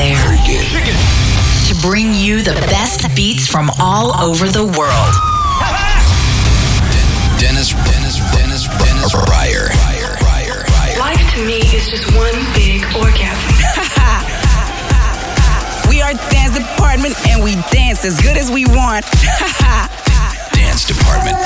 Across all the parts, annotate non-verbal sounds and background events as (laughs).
there to bring you the best beats from all over the world. Dennis, Dennis, Dennis, Dennis Ruyer. Life to me is just one big orgasm. (laughs) we are dance department and we dance as good as we want. (laughs) dance department.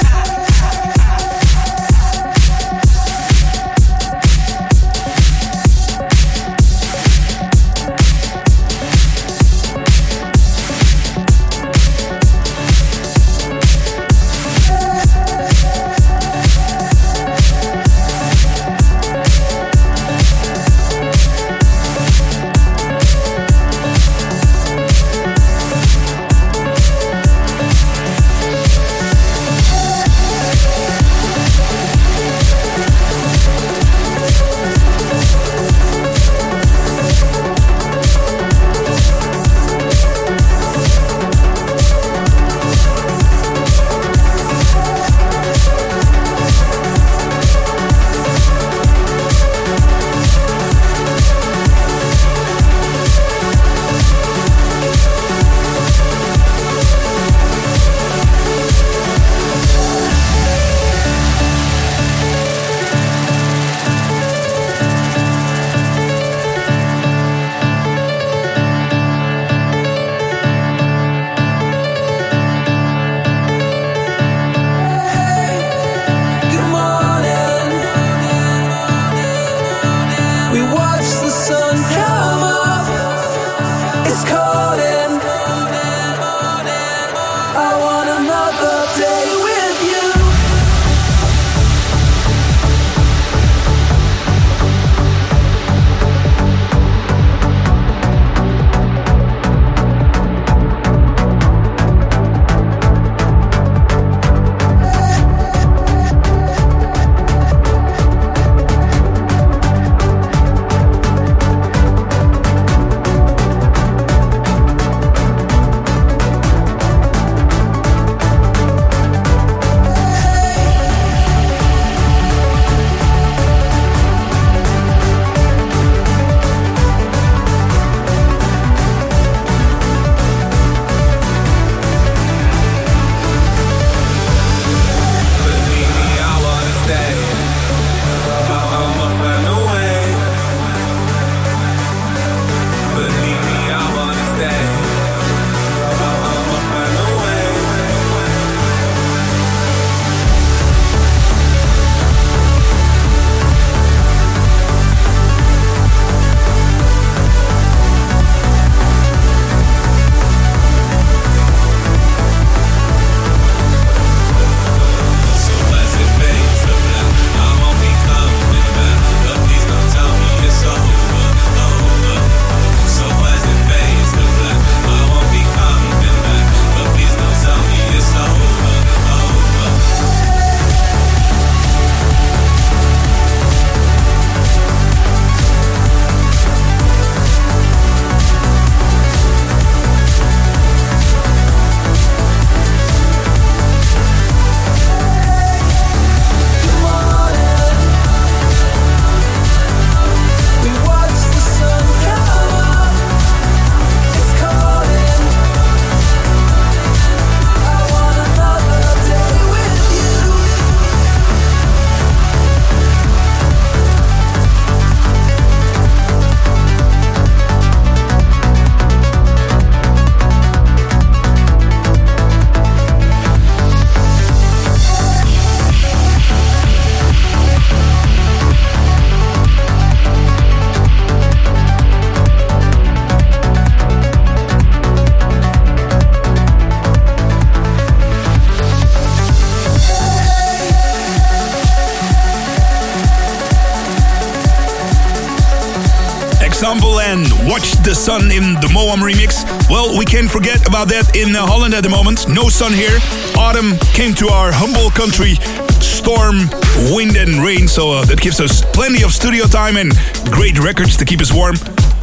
Sun in the Moam remix. Well, we can't forget about that in uh, Holland at the moment. No sun here. Autumn came to our humble country. Storm, wind, and rain. So uh, that gives us plenty of studio time and great records to keep us warm.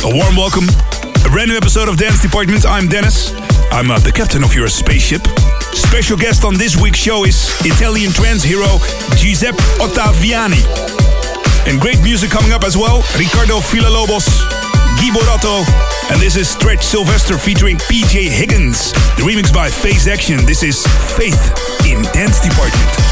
A warm welcome. A brand new episode of Dance Department. I'm Dennis. I'm uh, the captain of your spaceship. Special guest on this week's show is Italian trance hero Giuseppe Ottaviani. And great music coming up as well. Ricardo Villalobos, Guy. And this is Stretch Sylvester featuring PJ Higgins. The remix by Phase Action. This is Faith in Dance Department.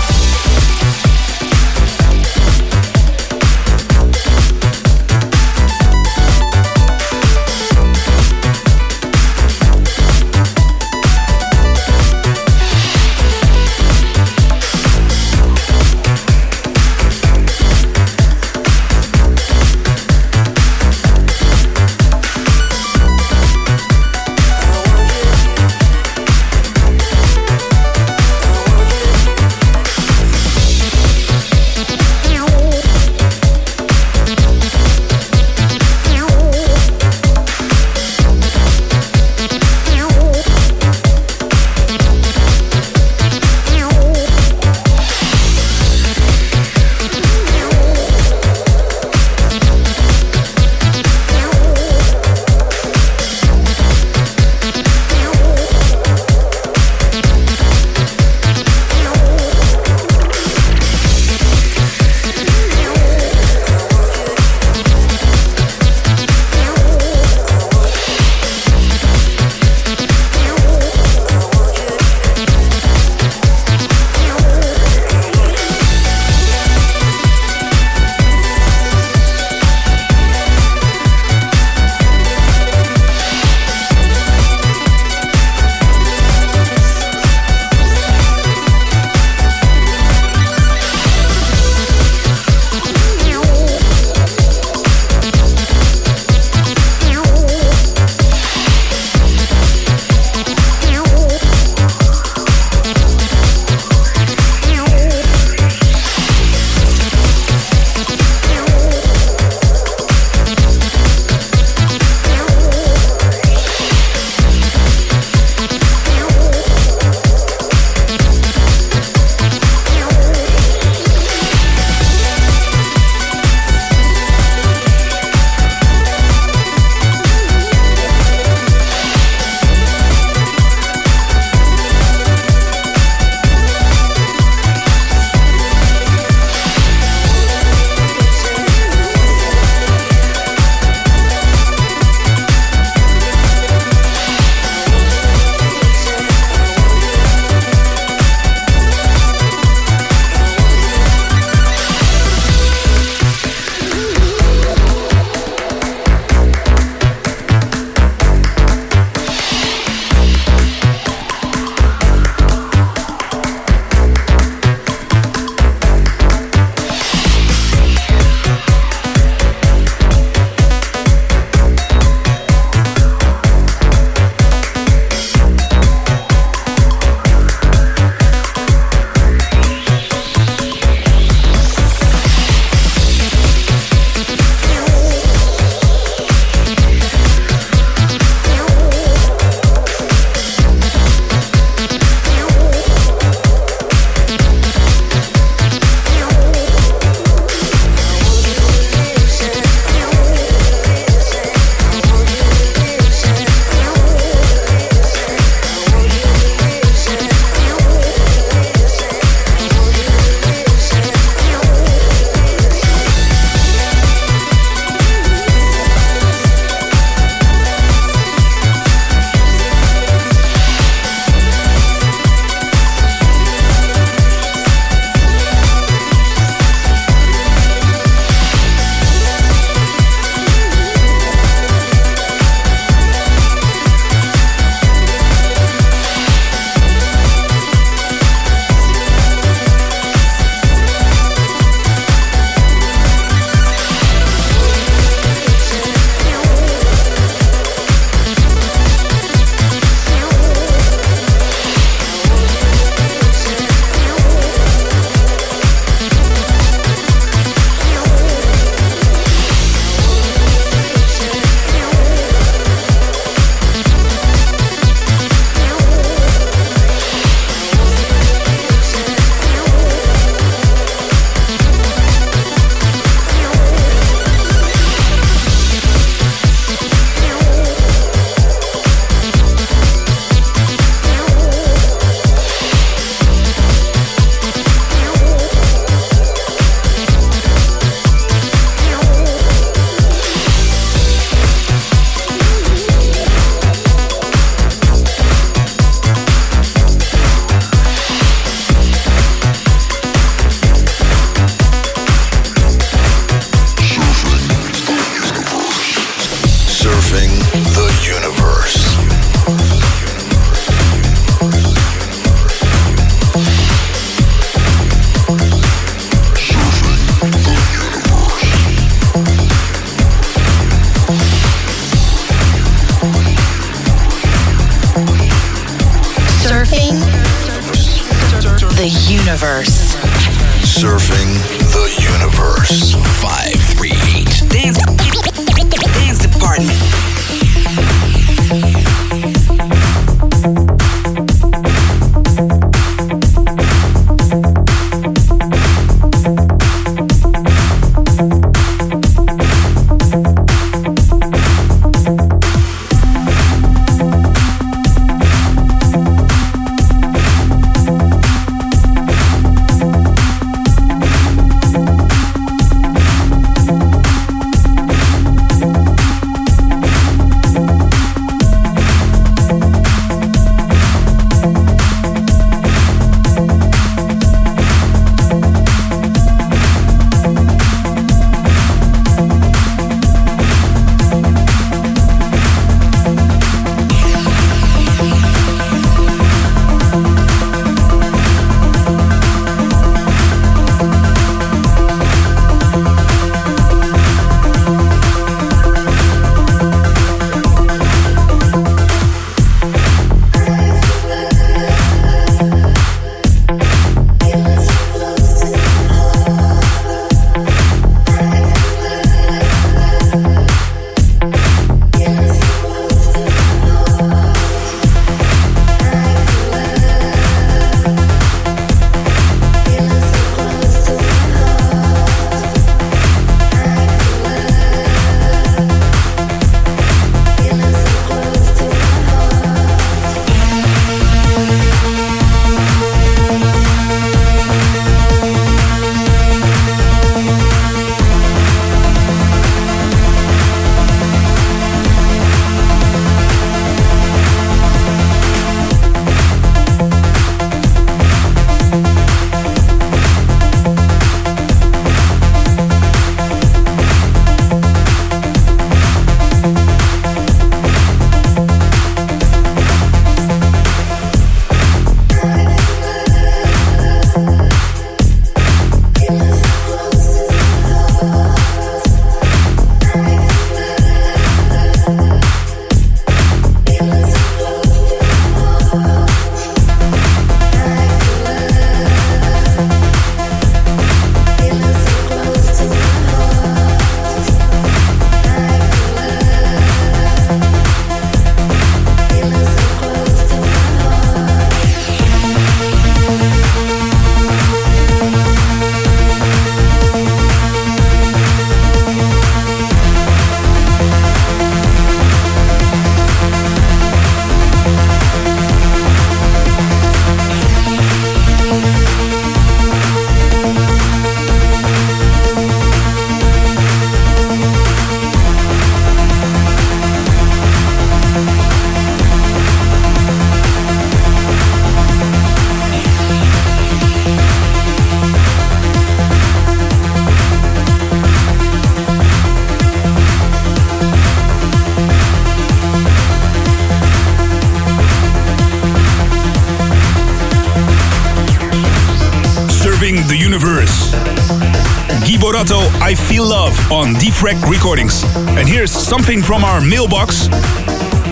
Defrag Recordings. And here's something from our mailbox.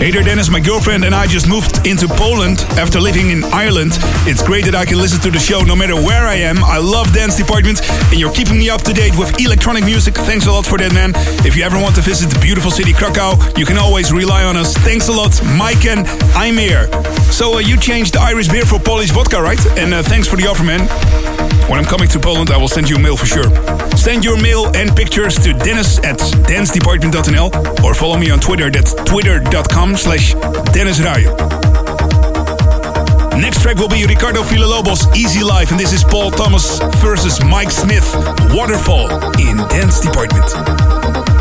Hey there, Dennis. My girlfriend and I just moved into Poland after living in Ireland. It's great that I can listen to the show no matter where I am. I love Dance Department, and you're keeping me up to date with electronic music. Thanks a lot for that, man. If you ever want to visit the beautiful city Krakow, you can always rely on us. Thanks a lot, Mike and I'm here. So uh, you changed the Irish beer for Polish vodka, right? And uh, thanks for the offer, man. When I'm coming to Poland, I will send you a mail for sure. Send your mail and pictures to dennis at dancedepartment.nl or follow me on Twitter. That's twitter.com slash Dennis. Next track will be Ricardo Villalobos' Easy Life, and this is Paul Thomas versus Mike Smith, Waterfall in Dance Department.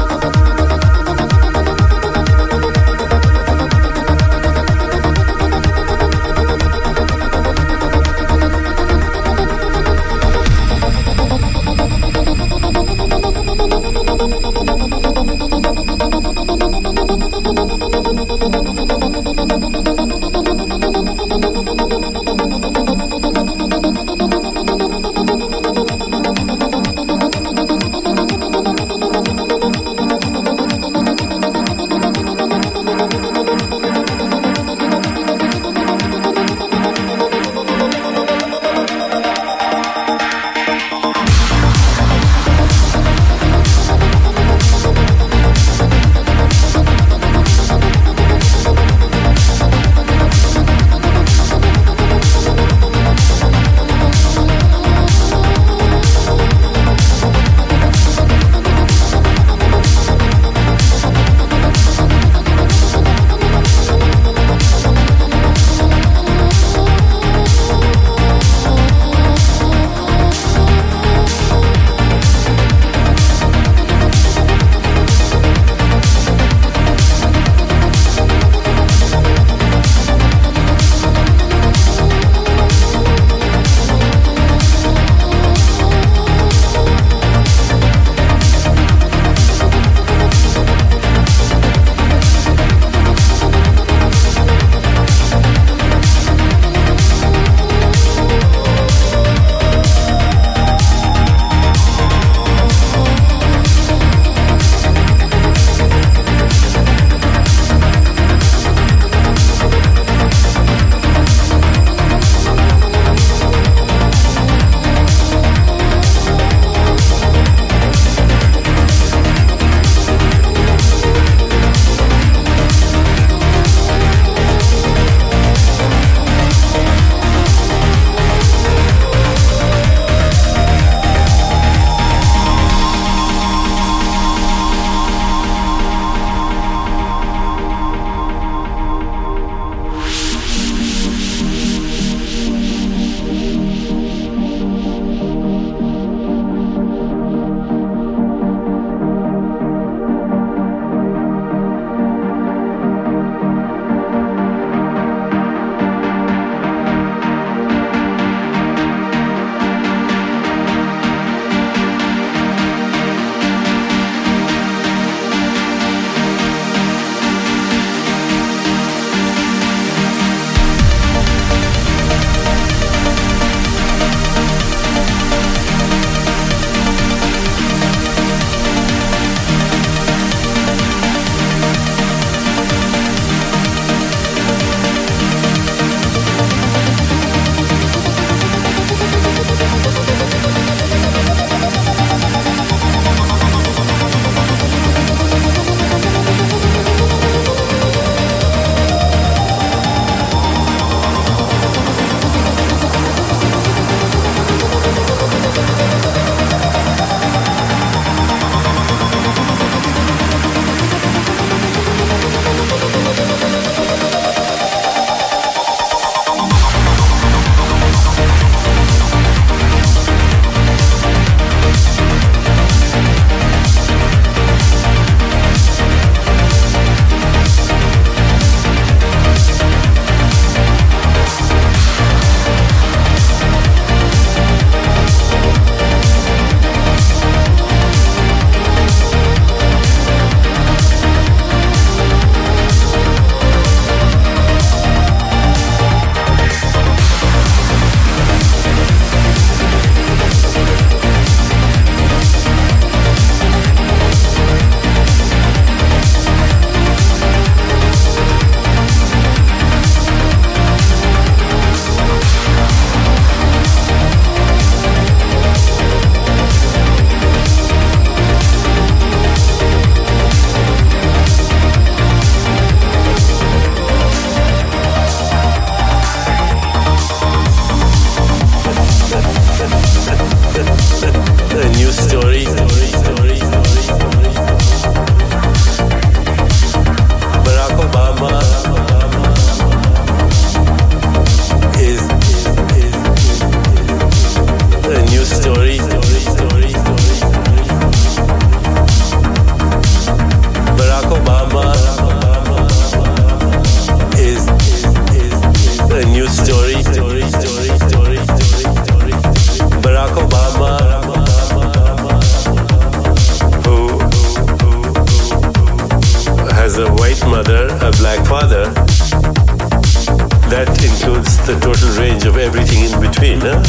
That includes the total range of everything in between. Huh?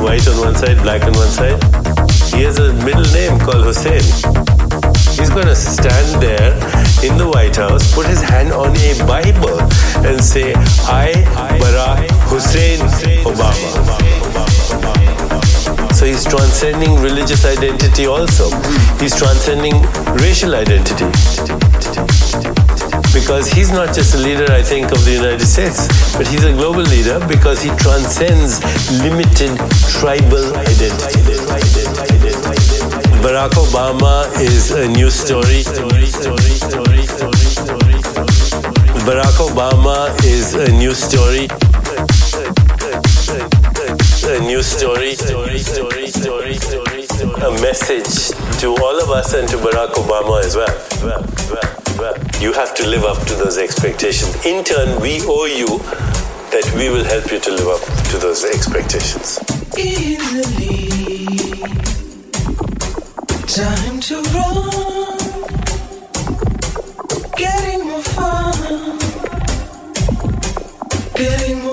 White on one side, black on one side. He has a middle name called Hussein. He's to stand there in the White House, put his hand on a Bible, and say, I, Barack Hussein Obama. So he's transcending religious identity also. He's transcending racial identity because he's not just a leader, I think, of the United States, but he's a global leader because he transcends limited tribal identity. Barack Obama is a new story. Barack Obama is a new story. A new story. A message to all of us and to Barack Obama as well you have to live up to those expectations. In turn, we owe you that we will help you to live up to those expectations. Easily, time to run, getting more fun, getting more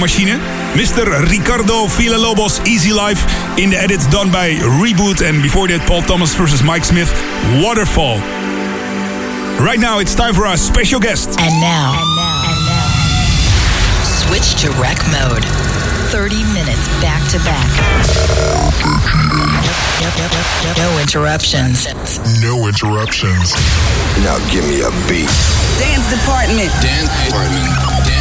billenkoekmachine. Mr. Ricardo Villalobos Easy Life in the edit done by Reboot and before that Paul Thomas versus Mike Smith Waterfall. Right now it's time for our special guest. And now, switch to rec mode. 30 minutes back to back. No interruptions. No interruptions. Now give me a beat. Dance department. Dance department. Dance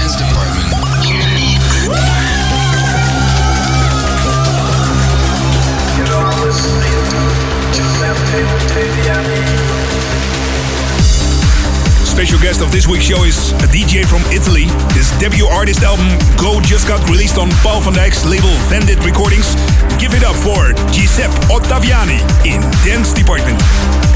Special guest of this week's show is a DJ from Italy. His debut artist album Go just got released on Paul van Dyk's label Vandit Recordings. Give it up for Giuseppe Ottaviani in Dance Department.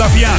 Giuseppe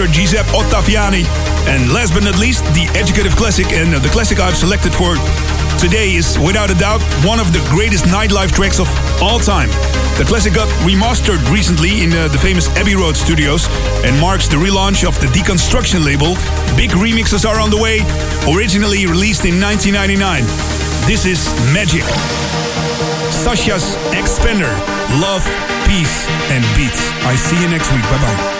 Mr. Giuseppe Ottaviani. And last but not least, the educative classic. And the classic I've selected for today is without a doubt one of the greatest nightlife tracks of all time. The classic got remastered recently in uh, the famous Abbey Road studios and marks the relaunch of the Deconstruction label. Big remixes are on the way, originally released in 1999. This is Magic. Sasha's Xpander. Love, peace, and beats. I see you next week. Bye bye.